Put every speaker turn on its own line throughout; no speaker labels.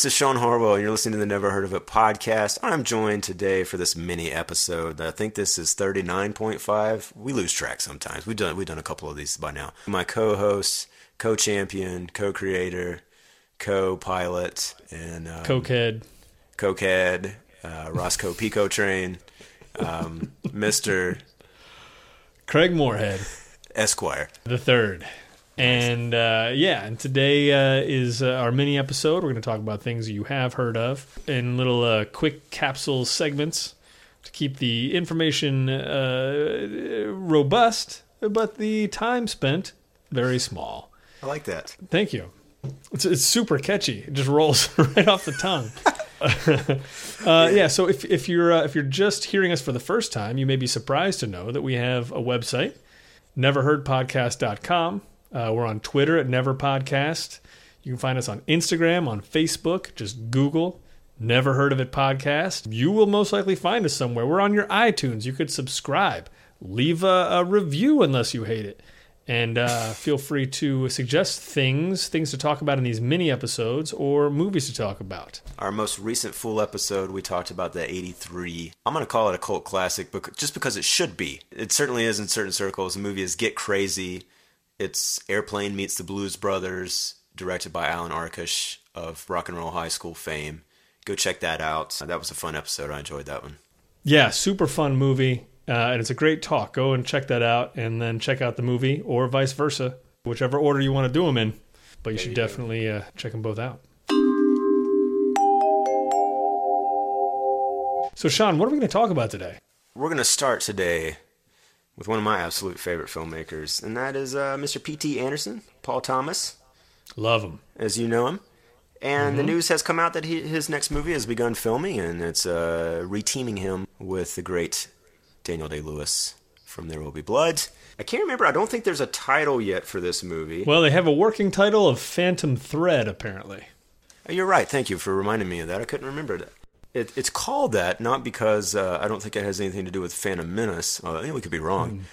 This is Sean Harwell, and you're listening to the Never Heard of It podcast. I'm joined today for this mini episode. I think this is 39.5. We lose track sometimes. We've done we've done a couple of these by now. My co-host, co-champion, co-creator, co-pilot, and um,
Cokehead.
Cokehead, uh, Roscoe Pico Train, um, Mister
Craig Moorhead,
Esquire.
the third. And uh, yeah, and today uh, is uh, our mini episode. We're going to talk about things you have heard of in little uh, quick capsule segments to keep the information uh, robust, but the time spent very small.
I like that.
Thank you. It's, it's super catchy. It just rolls right off the tongue. uh, yeah. So if if you're uh, if you're just hearing us for the first time, you may be surprised to know that we have a website, neverheardpodcast.com. Uh, we're on Twitter at Never Podcast. You can find us on Instagram, on Facebook. Just Google Never Heard of It Podcast. You will most likely find us somewhere. We're on your iTunes. You could subscribe, leave a, a review unless you hate it. And uh, feel free to suggest things, things to talk about in these mini episodes, or movies to talk about.
Our most recent full episode, we talked about the 83. I'm going to call it a cult classic bec- just because it should be. It certainly is in certain circles. The movie is Get Crazy. It's Airplane Meets the Blues Brothers, directed by Alan Arkush of Rock and Roll High School fame. Go check that out. That was a fun episode. I enjoyed that one.
Yeah, super fun movie, uh, and it's a great talk. Go and check that out, and then check out the movie, or vice versa, whichever order you want to do them in. But you should
you
definitely uh, check them both out. So, Sean, what are we going to talk about today?
We're going to start today with one of my absolute favorite filmmakers, and that is uh, Mr. P.T. Anderson, Paul Thomas.
Love him.
as you know him. And the news has come out that he, his next movie has begun filming, and it's uh, reteaming him with the great Daniel Day Lewis from There Will Be Blood. I can't remember. I don't think there's a title yet for this movie.
Well, they have a working title of Phantom Thread, apparently.
Oh, You're right. Thank you for reminding me of that. I couldn't remember that. It, it's called that not because uh, I don't think it has anything to do with Phantom Menace. Uh, I think we could be wrong.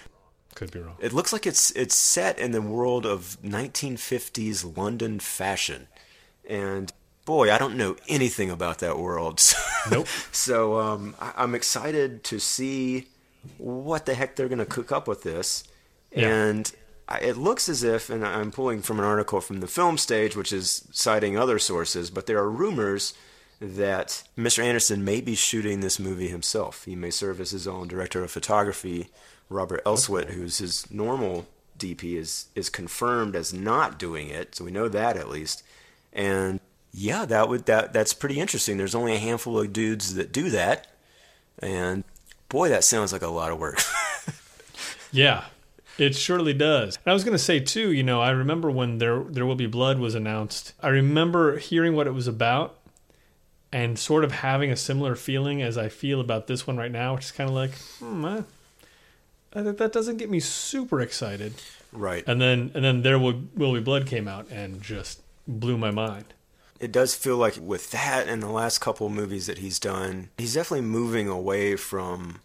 Could be wrong.
It looks like it's it's set in the world of 1950s London fashion, and boy, I don't know anything about that world.
Nope.
so um, I, I'm excited to see what the heck they're going to cook up with this,
Yeah.
and it looks as if, and I'm pulling from an article from the film stage, which is citing other sources, but there are rumors that Mr. Anderson may be shooting this movie himself. He may serve as his own director of photography. Robert Elswit, who's his normal DP, is is confirmed as not doing it, so we know that at least. And yeah, that would that that's pretty interesting. There's only a handful of dudes that do that, and boy, that sounds like a lot of work.
Yeah, it surely does. And I was going to say too, you know, I remember when there there will be blood was announced. I remember hearing what it was about and sort of having a similar feeling as I feel about this one right now, which is kind of like, hmm, uh, that that doesn't get me super excited.
right.
And then and then there will will be blood came out and just blew my mind.
it does feel like with that and the last couple of movies that he's done, he's definitely moving away from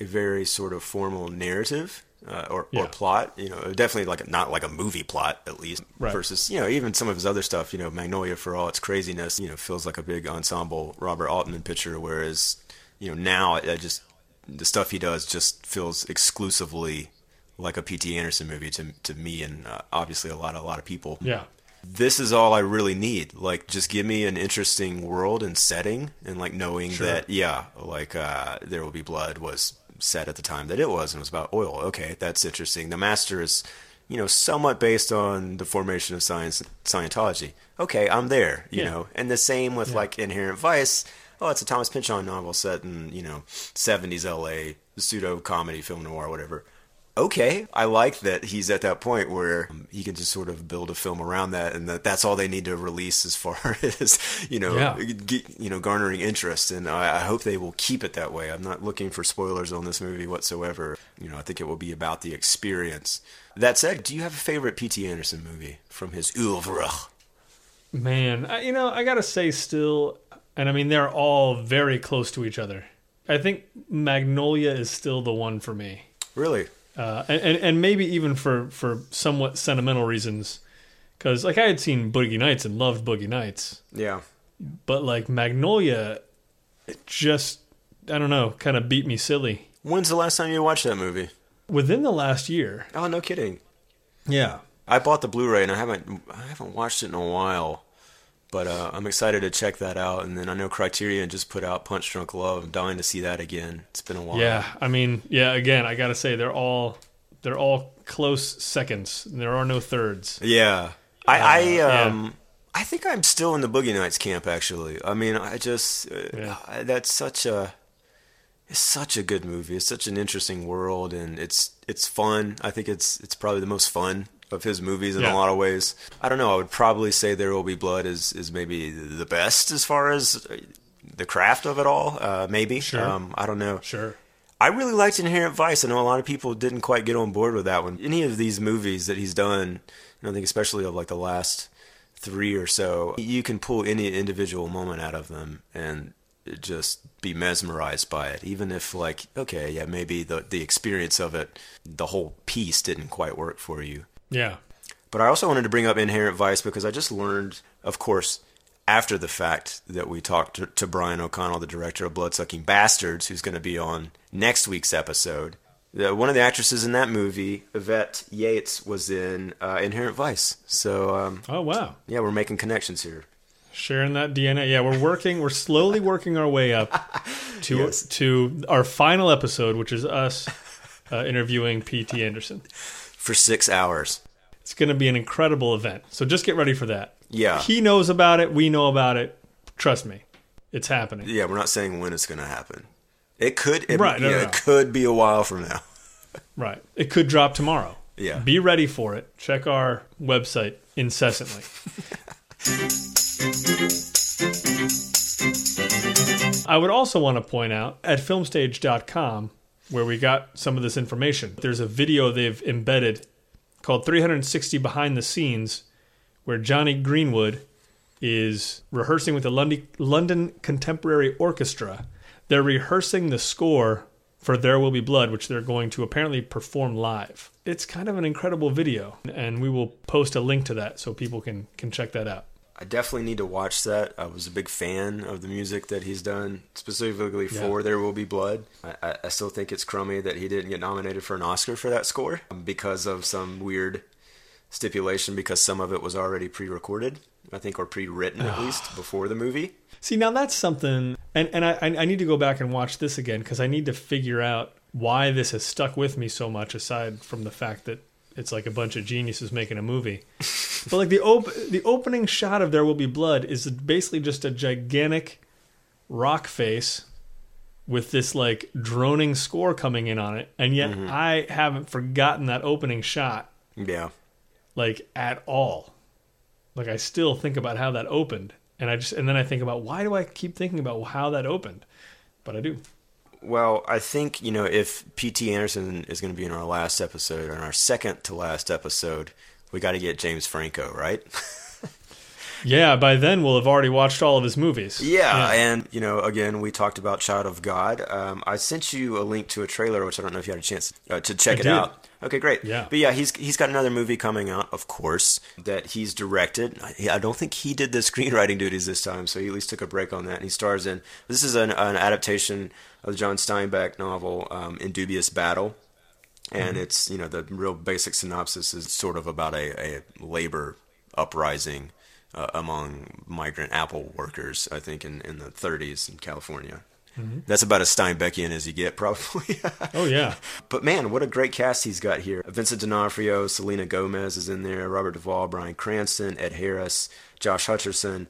a very sort of formal narrative uh, or,
Yeah.
or plot. You know, definitely like not like a movie plot at least.
Right.
Versus you know even some of his other stuff. You know, Magnolia for all its craziness, you know, feels like a big ensemble Robert Altman picture. Whereas you know now I just the stuff he does just feels exclusively like a P.T. Anderson movie to to me and uh, obviously a lot a lot of people
Yeah.
this is all I really need. Like, just give me an interesting world and setting, and like knowing
Sure.
that, yeah, like uh, there will be blood was set at the time that it was, and it was about oil. Okay, that's interesting. The Master is, you know, somewhat based on the formation of science Scientology. Okay, I'm there. You
Yeah.
know, and the same with like Inherent Vice. Oh, it's a Thomas Pynchon novel set in you know 70s LA, pseudo comedy film noir, whatever okay, I like that he's at that point where um, he can just sort of build a film around that, and that that's all they need to release as far as you know,
Yeah.
ge- you know, garnering interest. And I, I hope they will keep it that way. I'm not looking for spoilers on this movie whatsoever. You know, I think it will be about the experience. That said, do you have a favorite P.T. Anderson movie from his oeuvre?
Man, I, you know, I gotta say, still, and I mean, they're all very close to each other. I think Magnolia is still the one for me,
Really?
Uh, and, and and maybe even for for somewhat sentimental reasons, because like I had seen Boogie Nights and loved Boogie Nights,
Yeah.
but like Magnolia, it just I don't know, kind of beat me silly.
When's the last time you watched that movie?
Within the last year.
Oh, no kidding.
Yeah.
I bought the Blu-ray and I haven't I haven't watched it in a while, but uh, I'm excited to check that out. And then I know Criterion just put out Punch Drunk Love. I'm dying to see that again. It's been a while.
Yeah, I mean, yeah. Again, I gotta say they're all they're all close seconds. There are no thirds.
Yeah. I I
yeah.
um I think I'm still in the Boogie Nights camp actually. I mean, I just uh,
Yeah.
I- that's such a it's such a good movie. It's such an interesting world and it's it's fun. I think it's it's probably the most fun of his movies in
Yeah.
a lot of ways. I don't know, I would probably say There Will Be Blood is is maybe the best as far as the craft of it all. Uh maybe.
Sure.
Um I don't know.
Sure.
I really liked Inherent Vice. I know a lot of people didn't quite get on board with that one. Any of these movies that he's done, I think especially of like the last three or so, you can pull any individual moment out of them and just be mesmerized by it. Even if like, okay, yeah, maybe the the experience of it, the whole piece didn't quite work for you.
Yeah.
But I also wanted to bring up Inherent Vice because I just learned, of course, after the fact that we talked to, to Brian O'Connell, the director of Bloodsucking Bastards, who's going to be on next week's episode. That one of the actresses in that movie, Yvette Yates, was in uh, Inherent Vice. So um,
Oh wow.
yeah, we're making connections here.
Sharing that DNA. Yeah, we're working. We're slowly working our way up to
Yes.
to our final episode, which is us uh, interviewing P.T. Anderson.
For six hours.
It's going to be an incredible event. So just get ready for that.
Yeah.
He knows about it. We know about it. Trust me, it's happening.
Yeah, we're not saying when it's going to happen. It could. It,
Right, no,
yeah,
no,
it could be a while from now.
Right. It could drop tomorrow.
Yeah.
Be ready for it. Check our website incessantly. I would also want to point out at filmstage.com, where we got some of this information, there's a video they've embedded called 360 Behind the Scenes, where Jonny Greenwood is rehearsing with the London, London Contemporary Orchestra. They're rehearsing the score for There Will Be Blood, which they're going to apparently perform live. It's kind of an incredible video, and we will post a link to that so people can, can check that out.
I definitely need to watch that. I was a big fan of the music that he's done, specifically for
Yeah.
There Will Be Blood. I, I, still think it's crummy that he didn't get nominated for an Oscar for that score um, because of some weird stipulation, because some of it was already pre recorded, I think, or pre written at least before the movie.
See, now that's something, and, and I, I need to go back and watch this again because I need to figure out why this has stuck with me so much, aside from the fact that it's like a bunch of geniuses making a movie. but like the op- the opening shot of There Will Be Blood is basically just a gigantic rock face with this like droning score coming in on it, and yet mm-hmm. I haven't forgotten that opening shot
Yeah.
like at all. Like I still think about how that opened, and I just and then I think about why do I keep thinking about how that opened, but I do.
Well, I think, you know, if P.T. Anderson is going to be in our last episode, or in our second to last episode, we got to get James Franco, right?
Yeah, by then we'll have already watched all of his movies.
Yeah, and you know, again, we talked about Child of God. Um, I sent you a link to a trailer, which I don't know if you had a chance uh, to check
I
it
did.
out. Okay, great.
Yeah.
but yeah, he's he's got another movie coming out, of course, that he's directed. I, I don't think he did the screenwriting duties this time, so he at least took a break on that. And he stars in. This is an, an adaptation of the John Steinbeck novel um, "In Dubious Battle." And it's you know the real basic synopsis is sort of about a, a labor uprising uh, among migrant Apple workers, I think, in, in the 30s in California. That's about as Steinbeckian as you get, probably.
Oh yeah.
but man, what a great cast he's got here. Vincent D'Onofrio, Selena Gomez is in there, Robert Duvall, Bryan Cranston, Ed Harris, Josh Hutcherson,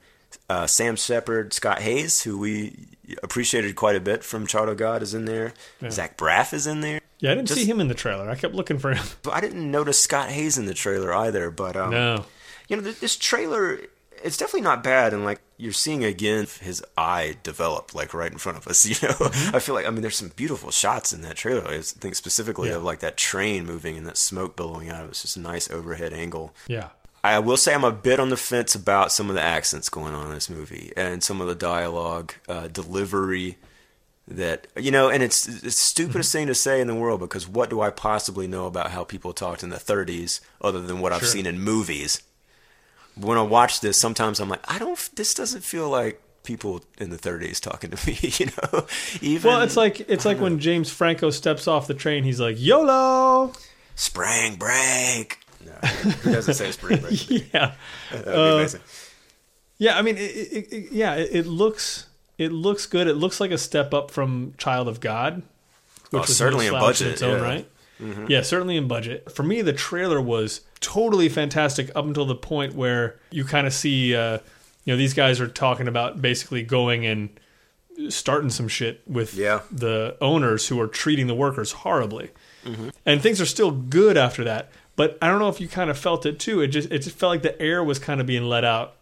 uh, Sam Shepard, Scott Haze, who we appreciated quite a bit from Child of God, is in there. Zach Braff is in there.
Yeah, I didn't
Just-
see him in the trailer. I kept looking for him.
I didn't notice Scott Haze in the trailer either. But um,
No.
you know, this trailer, it's definitely not bad. And like, you're seeing again his eye develop, like right in front of us. You know, I feel like, I mean, there's some beautiful shots in that trailer. I think specifically
Yeah.
of like that train moving and that smoke billowing out of it. It's just a nice overhead angle.
Yeah.
I will say I'm a bit on the fence about some of the accents going on in this movie and some of the dialogue uh, delivery that you know and it's it's the stupidest
Mm-hmm.
thing to say in the world because what do I possibly know about how people talked in the 30s other than what I've seen in movies when I watch this, sometimes I'm like, I don't. This doesn't feel like people in the 30s talking to me. You know, even
Well, it's like it's like when James Franco steps off the train. He's like YOLO.
spring break. No, he doesn't say spring break.
Yeah,
That would be
Uh,
amazing.
yeah. I mean, it, it, it, yeah. It, looks it looks good. It looks like a step up from Child of God,
Oh,
was
certainly in budget.
its own
yeah.
right. Yeah, certainly in budget. For me, the trailer was totally fantastic up until the point where you kind of see, uh, you know, these guys are talking about basically going and starting some shit with
Yeah.
the owners who are treating the workers horribly. And things are still good after that. But I don't know if you kind of felt it too. It just it just felt like the air was kind of being let out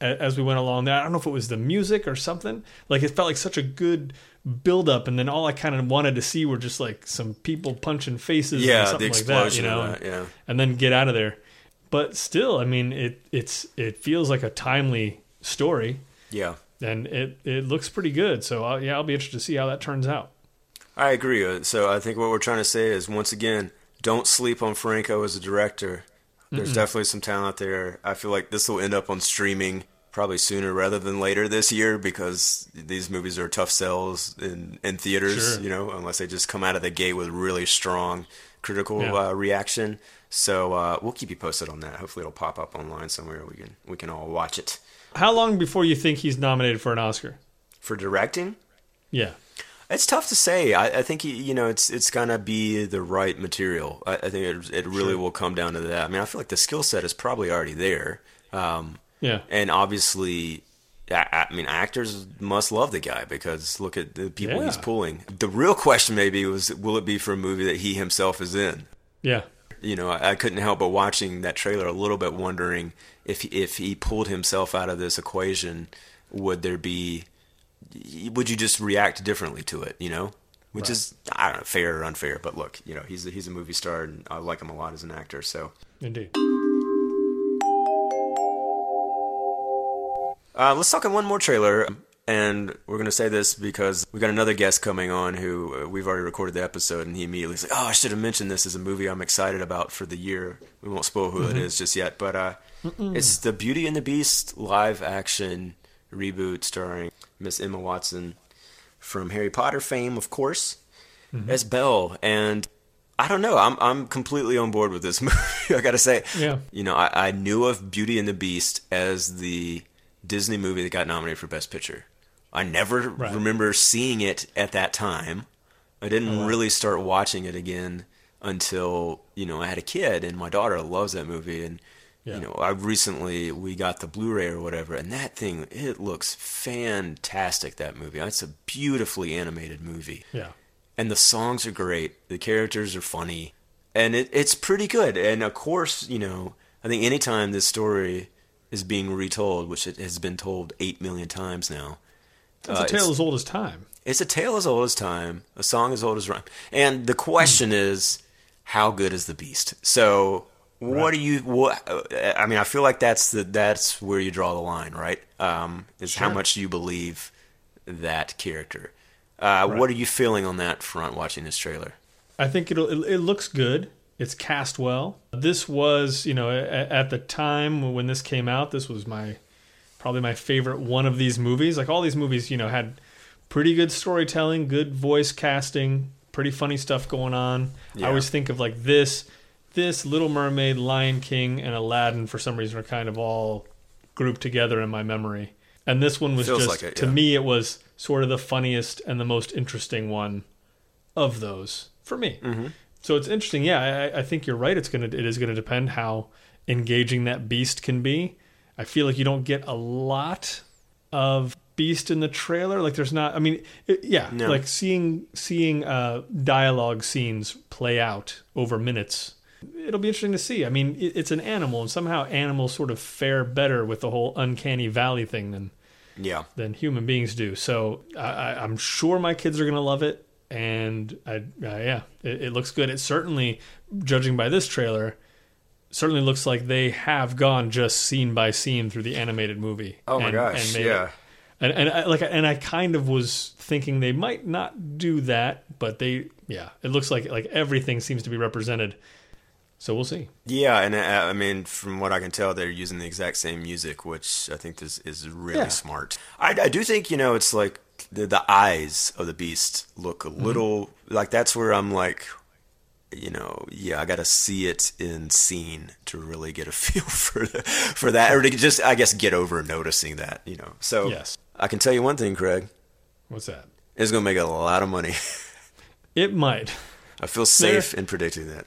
as we went along there. I don't know if it was the music or something. Like it felt like such a good build up, and then all I kind of wanted to see were just like some people punching faces,
Yeah, the
like that, you know,
that, yeah.
and then get out of there. But still, I mean, it it's it feels like a timely story,
Yeah.
and it it looks pretty good. So uh, yeah, I'll be interested to see how that turns out.
I agree. Uh, So I think what we're trying to say is once again, don't sleep on Franco as a director. There's definitely some talent there. I feel like this will end up on streaming probably sooner rather than later this year because these movies are tough sells in in theaters,
Sure.
you know, unless they just come out of the gate with really strong critical
Yeah.
uh, reaction. So uh, we'll keep you posted on that. Hopefully it'll pop up online somewhere. We can we can all watch it.
How long before you think he's nominated for an Oscar?
For directing,
Yeah,
It's tough to say. I, I think you know it's it's gonna be the right material. I, I think it it really
Sure.
will come down to that. I mean, I feel like the skill set is probably already there, um,
yeah,
and obviously, I, I mean, actors must love the guy because look at the people he's pulling. The real question maybe was, will it be for a movie that he himself is in?
yeah.
You know, I, I couldn't help but watching that trailer a little bit, wondering if if he pulled himself out of this equation, would there be would you just react differently to it? You know, which
Right.
is I don't know, fair or unfair. But look, you know, he's a, he's a movie star, and I like him a lot as an actor. So
Indeed.
uh, let's talk on one more trailer. And we're gonna say this because we got another guest coming on who uh, we've already recorded the episode, and he immediately said, "Oh, I should have mentioned this as a movie I'm excited about for the year." We won't spoil who it is just yet, but uh, it's the Beauty and the Beast live action reboot starring Miss Emma Watson from Harry Potter fame, of course, mm-hmm. as Belle. And I don't know, I'm I'm completely on board with this movie. I gotta say,
Yeah.
you know, I, I knew of Beauty and the Beast as the Disney movie that got nominated for Best Picture. I never
Right.
remember seeing it at that time. I didn't oh,
wow.
really start watching it again until you know I had a kid, and my daughter loves that movie. And
Yeah.
you know, I recently we got the Blu-ray or whatever, and that thing it looks fantastic. That movie, it's a beautifully animated movie
Yeah.
and the songs are great. The characters are funny, and it, it's pretty good. And of course, you know, I think anytime this story is being retold, which it has been told eight million times now,
It's
uh,
a tale
it's,
as old as time.
it's a tale as old as time, a song as old as rhyme. And the question is, how good is the Beast? So. What
Right.
do you? What I mean, I feel like that's the that's where you draw the line, right? Um, is how
Sure.
much you believe that character. Uh,
Right.
What are you feeling on that front watching this trailer?
I think it'll, it, it looks good. It's cast well. This was, you know, at, at the time when this came out, this was my probably my favorite one of these movies. Like all these movies, you know, had pretty good storytelling, good voice casting, pretty funny stuff going on.
Yeah.
I always think of like this, this Little Mermaid, Lion King, and Aladdin for some reason are kind of all grouped together in my memory. And this one was
Feels
just
like it,
to
yeah.
me it was sort of the funniest and the most interesting one of those for me.
Mm-hmm.
So it's interesting. Yeah, I, I think you're right. It's gonna it is gonna depend how engaging that beast can be. I feel like you don't get a lot of beast in the trailer. Like there's not. I mean, it, yeah,
No.
like seeing seeing uh, dialogue scenes play out over minutes. It'll be interesting to see. I mean, it, it's an animal, and somehow animals sort of fare better with the whole uncanny valley thing than
Yeah,
than human beings do. So I, I, I'm sure my kids are going to love it, and I, uh, yeah, it, it looks good. It certainly, judging by this trailer, certainly looks like they have gone just scene by scene through the animated movie.
Oh my
and-
gosh,
and
yeah.
it- And and I, like and I kind of was thinking they might not do that, but they yeah, it looks like like everything seems to be represented So we'll see.
Yeah, and uh, I mean, from what I can tell, they're using the exact same music, which I think is is really
Yeah.
smart. I, I do think you know it's like the the eyes of the beast look
Mm-hmm.
a little like that's where I'm like, you know, yeah, I got to see it in scene to really get a feel for the, for that, or to just I guess get over noticing that, you know. So
Yes.
I can tell you one thing, Craig,
What's that?
it's gonna make a lot of money.
It might.
I feel safe in predicting that.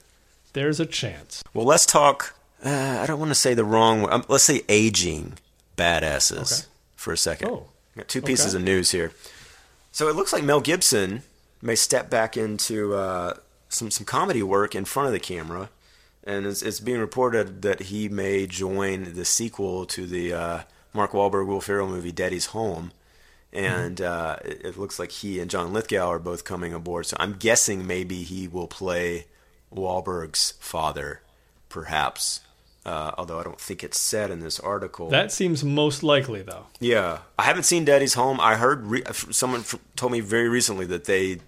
There's a chance.
Well, let's talk. Uh, I don't want to say the wrong. Um, let's say aging badasses
Okay.
for a second.
Oh,
Got two pieces
okay.
of news here. So it looks like Mel Gibson may step back into uh, some some comedy work in front of the camera, and it's, it's being reported that he may join the sequel to the uh, Mark Wahlberg Will Ferrell movie Daddy's Home. And
Mm-hmm.
uh, it, it looks like he and John Lithgow are both coming aboard. So I'm guessing maybe he will play Wahlberg's father, perhaps. Uh, although I don't think it's said in this article.
That seems most likely, though.
Yeah, I haven't seen Daddy's Home. I heard re- someone f- told me very recently that they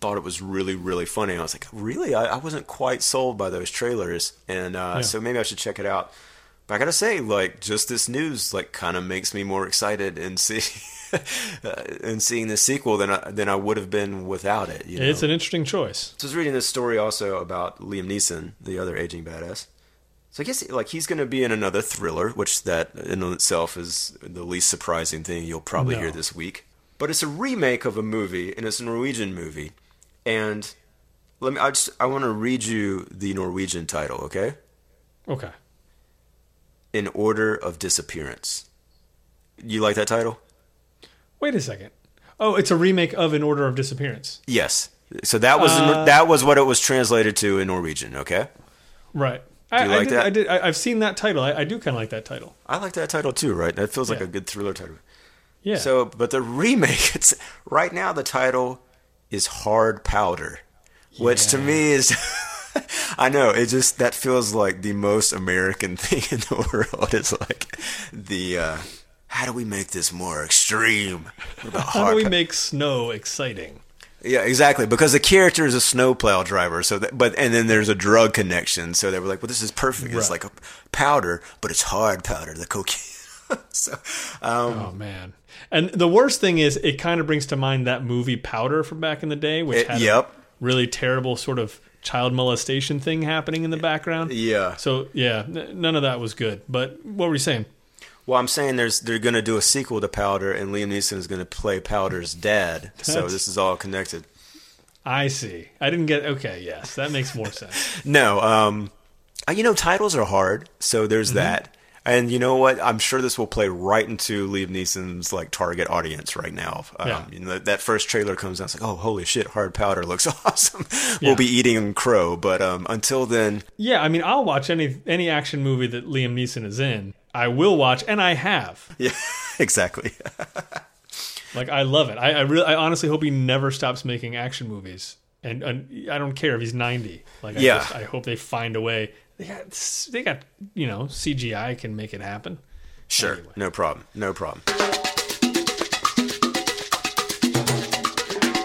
thought it was really, really funny. I was like, really? I, I wasn't quite sold by those trailers, and uh,
Yeah.
so maybe I should check it out. But I gotta say, like, just this news, like, kind of makes me more excited and see in seeing the sequel than I, than I would have been without it. You know?
It's an interesting choice.
So I was reading this story also about Liam Neeson, the other aging badass. So I guess like he's going to be in another thriller, which that in itself is the least surprising thing you'll probably
No.
hear this week. But it's a remake of a movie, and it's a Norwegian movie. And let me I just I want to read you the Norwegian title, okay?
Okay.
In Order of Disappearance. You like that title?
Wait a second. Oh, it's a remake of In Order of Disappearance.
Yes. So that was
Uh,
that was what it was translated to in Norwegian, okay?
Right. I,
you
I
like
did,
that?
I did. I, I've seen that title. I, I do kind of like that title.
I like that title too, right? That feels like
Yeah.
a good thriller title.
Yeah.
So, but the remake, it's right now the title is Hard Powder, which to me is, I know it just that feels like the most American thing in the world. It's like the uh, how do we make this more extreme?
How do we make snow exciting?
yeah, exactly. Because the character is a snowplow driver, so that, but and then there's a drug connection. So they were like, "Well, this is perfect. It's like a powder, but it's hard powder, the cocaine." so, um,
Oh man. And the worst thing is, it kind of brings to mind that movie Powder from back in the day, which
It-
had
yep.
really terrible sort of child molestation thing happening in the background.
yeah.
So yeah, n- none of that was good. But what were you saying?
Well, I'm saying there's they're going to do a sequel to Powder, and Liam Neeson is going to play Powder's dad. So this is all connected.
I see. I didn't get. Okay, yes, that makes more sense.
No, um, uh, you know titles are hard, so there's
Mm-hmm.
that. And you know what? I'm sure this will play right into Liam Neeson's like target audience right now. Um,
Yeah.
you know, that first trailer comes out, it's like, oh, holy shit, Hard Powder looks awesome.
Yeah.
We'll be eating crow, but um, until then,
Yeah, I mean, I'll watch any any action movie that Liam Neeson is in. I will watch, and I have.
yeah, exactly.
Like, I love it. I, I really, I honestly hope he never stops making action movies. And, and I don't care if he's ninety. Like, I
Yeah.
just, I hope they find a way. They got, they got, you know, CGI can make it happen.
Sure,
Anyway.
no problem, no problem.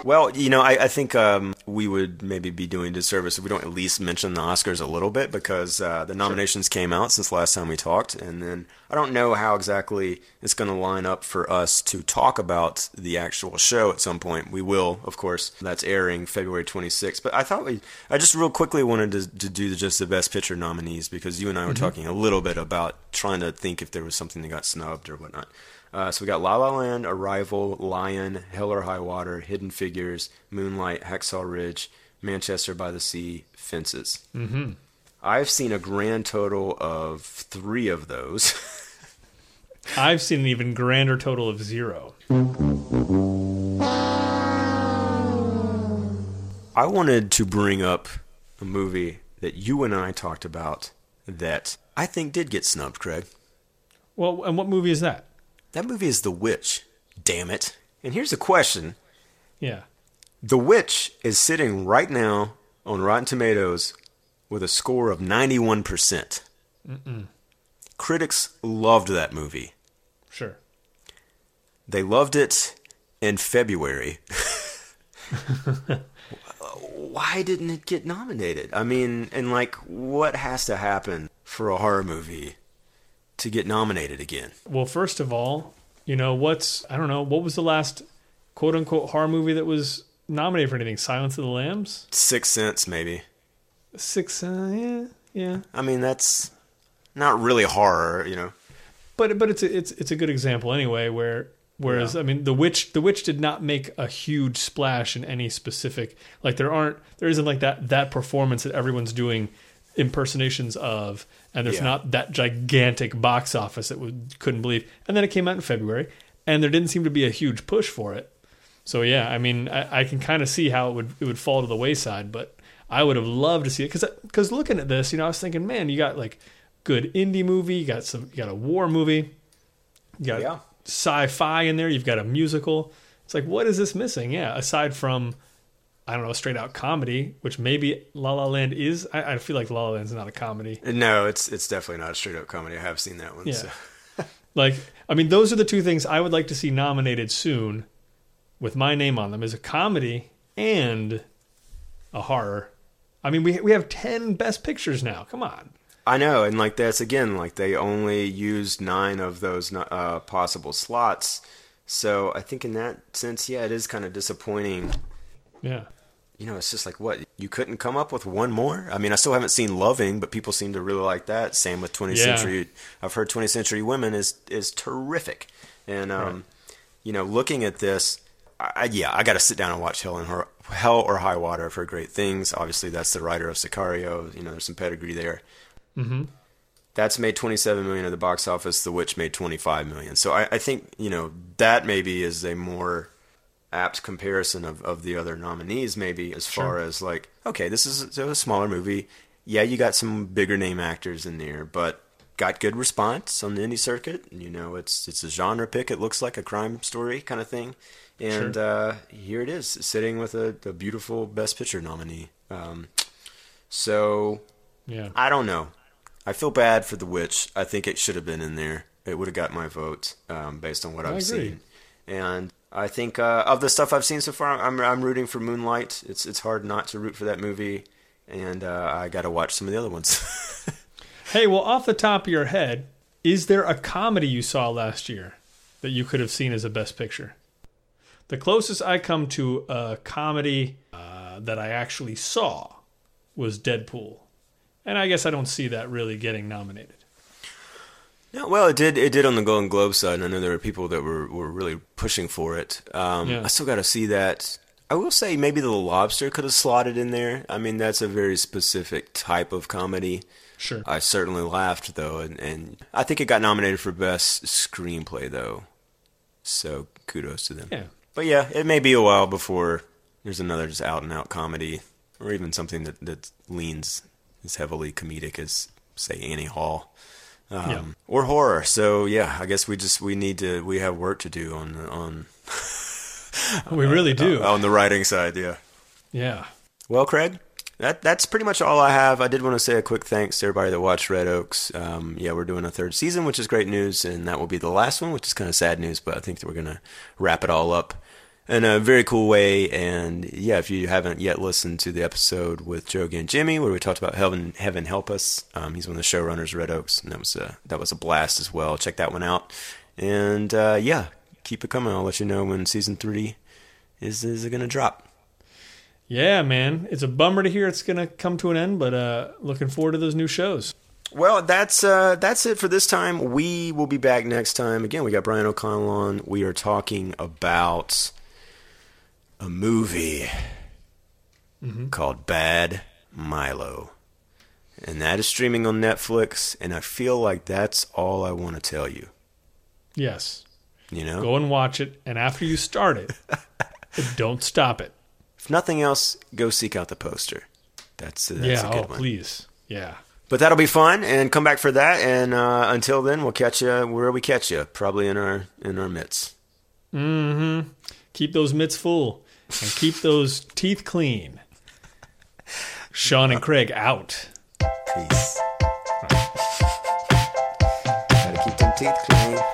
Well, you know, I, I think um, we would maybe be doing disservice if we don't at least mention the Oscars a little bit because uh, the nominations came out since last time we talked, and then I don't know how exactly it's going to line up for us to talk about the actual show at some point. We will, of course. That's airing February 26th. But I thought we, I just real quickly wanted to, to do the, just the Best Picture nominees because you and I were talking a little bit about trying to think if there was something that got snubbed or whatnot. Uh, so we got La La Land, Arrival, Lion, Hell or High Water, Hidden Figures, Moonlight, Hacksaw Ridge, Manchester by the Sea, Fences. Mm-hmm. I've seen a grand total of three of those.
I've seen an even grander total of zero.
I wanted to bring up a movie that you and I talked about that I think did get snubbed, Craig.
Well, and what movie is that?
That movie is The Witch. Damn it. And here's a question
Yeah.
The Witch is sitting right now on Rotten Tomatoes with a score of 91%. Critics loved that movie.
Sure.
They loved it in February. why didn't it get nominated? I mean, and like, what has to happen for a horror movie to get nominated again?
Well, first of all, you know what's I don't know what was the last quote unquote horror movie that was nominated for anything? Silence of the Lambs.
Six Sense, maybe.
Six. Uh, yeah, yeah.
I mean, that's not really horror, you know.
But but it's a, it's it's a good example anyway. Where whereas
Yeah.
I mean the witch the witch did not make a huge splash in any specific like there aren't there isn't like that that performance that everyone's doing impersonations of and there's
Yeah.
not that gigantic box office that we couldn't believe and then it came out in February and there didn't seem to be a huge push for it so yeah I mean I, I can kind of see how it would it would fall to the wayside but I would have loved to see it because because looking at this you know I was thinking man you got like good indie movie you got some you got a war movie you got
Yeah.
sci-fi in there. You've got a musical. It's like, what is this missing? Yeah, aside from, I don't know, straight out comedy, which maybe La La Land is. I, I feel like La La Land's not a comedy.
No, it's it's definitely not a straight up comedy. I have seen that one.
Yeah.
So.
Like, I mean, those are the two things I would like to see nominated soon, with my name on them, is a comedy and a horror. I mean, we we have ten best pictures now. Come on.
I know, and like that's again, like they only used nine of those uh, possible slots. So I think in that sense, yeah, it is kind of disappointing.
Yeah.
You know, it's just like what you couldn't come up with one more. I mean, I still haven't seen Loving, but people seem to really like that. Same with 20th
Yeah.
Century. I've heard 20th Century Women is is terrific, and um,
Right.
you know, looking at this, I, yeah, I got to sit down and watch Hell and Her, Hell or High Water. I've great things. Obviously, that's the writer of Sicario. You know, there's some pedigree there.
Mm-hmm.
That's made 27 million at the box office. The Witch made 25 million. So I, I think you know that maybe is a more apt comparison of, of the other nominees. Maybe as far as like, okay, this is a smaller movie. Yeah, you got some bigger name actors in there, but got good response on the indie circuit. You know, it's it's a genre pick. It looks like a crime story kind of thing, and
Sure.
uh, here it is, sitting with a, a beautiful Best Picture nominee. Um, so
Yeah.
I don't know. I feel bad for The Witch. I think it should have been in there. It would have got my vote um, based on what
I
I've
agree.
seen. And I think uh, of the stuff I've seen so far, I'm I'm rooting for Moonlight. It's it's hard not to root for that movie, and uh, I got to watch some of the other ones.
Hey, well, off the top of your head, is there a comedy you saw last year that you could have seen as a best picture? The closest I come to a comedy uh, that I actually saw was Deadpool. And I guess I don't see that really getting nominated.
Yeah, well, it did. It did on the Golden Globe side. and I know there were people that were, were really pushing for it. Um,
Yeah.
I still got to see that. I will say maybe the Lobster could have slotted in there. I mean, that's a very specific type of comedy.
Sure.
I certainly laughed though, and, and I think it got nominated for best screenplay though. So kudos to them.
Yeah.
But yeah, it may be a while before there's another just out and out comedy, or even something that that leans as heavily comedic as say Annie Hall, um,
Yeah.
or horror. So yeah, I guess we just we need to we have work to do on on
We really do.
on the writing side. Yeah.
yeah.
Well, Craig, that that's pretty much all I have. I did want to say a quick thanks to everybody that watched Red Oaks. Um, yeah, we're doing a third season, which is great news, and that will be the last one, which is kind of sad news. But I think that we're gonna wrap it all up in a very cool way. And yeah, if you haven't yet listened to the episode with Joe Gangemi, where we talked about Heaven Heaven Help Us, um, he's one of the showrunners of Red Oaks, and that was a that was a blast as well. Check that one out. And uh, yeah, keep it coming. I'll let you know when season three is is gonna drop.
Yeah, man. It's a bummer to hear it's going to come to an end, but uh, looking forward to those new shows.
Well, that's uh, that's it for this time. We will be back next time. Again, we got Brian O'Connell on. We are talking about a movie called Bad Milo, and that is streaming on Netflix. And I feel like that's all I want to tell you.
Yes.
You know,
Go and watch it. And after you start it, don't stop it.
if nothing else, go seek out the poster. That's that's
yeah.
a good
Oh,
one.
please. Yeah.
But that'll be fun, and come back for that. And uh, until then, we'll catch you where we catch you, probably in our in our midst.
Mm-hmm. Keep those mitts full and keep those teeth clean. Sean and Craig out.
Peace. Gotta keep them teeth clean.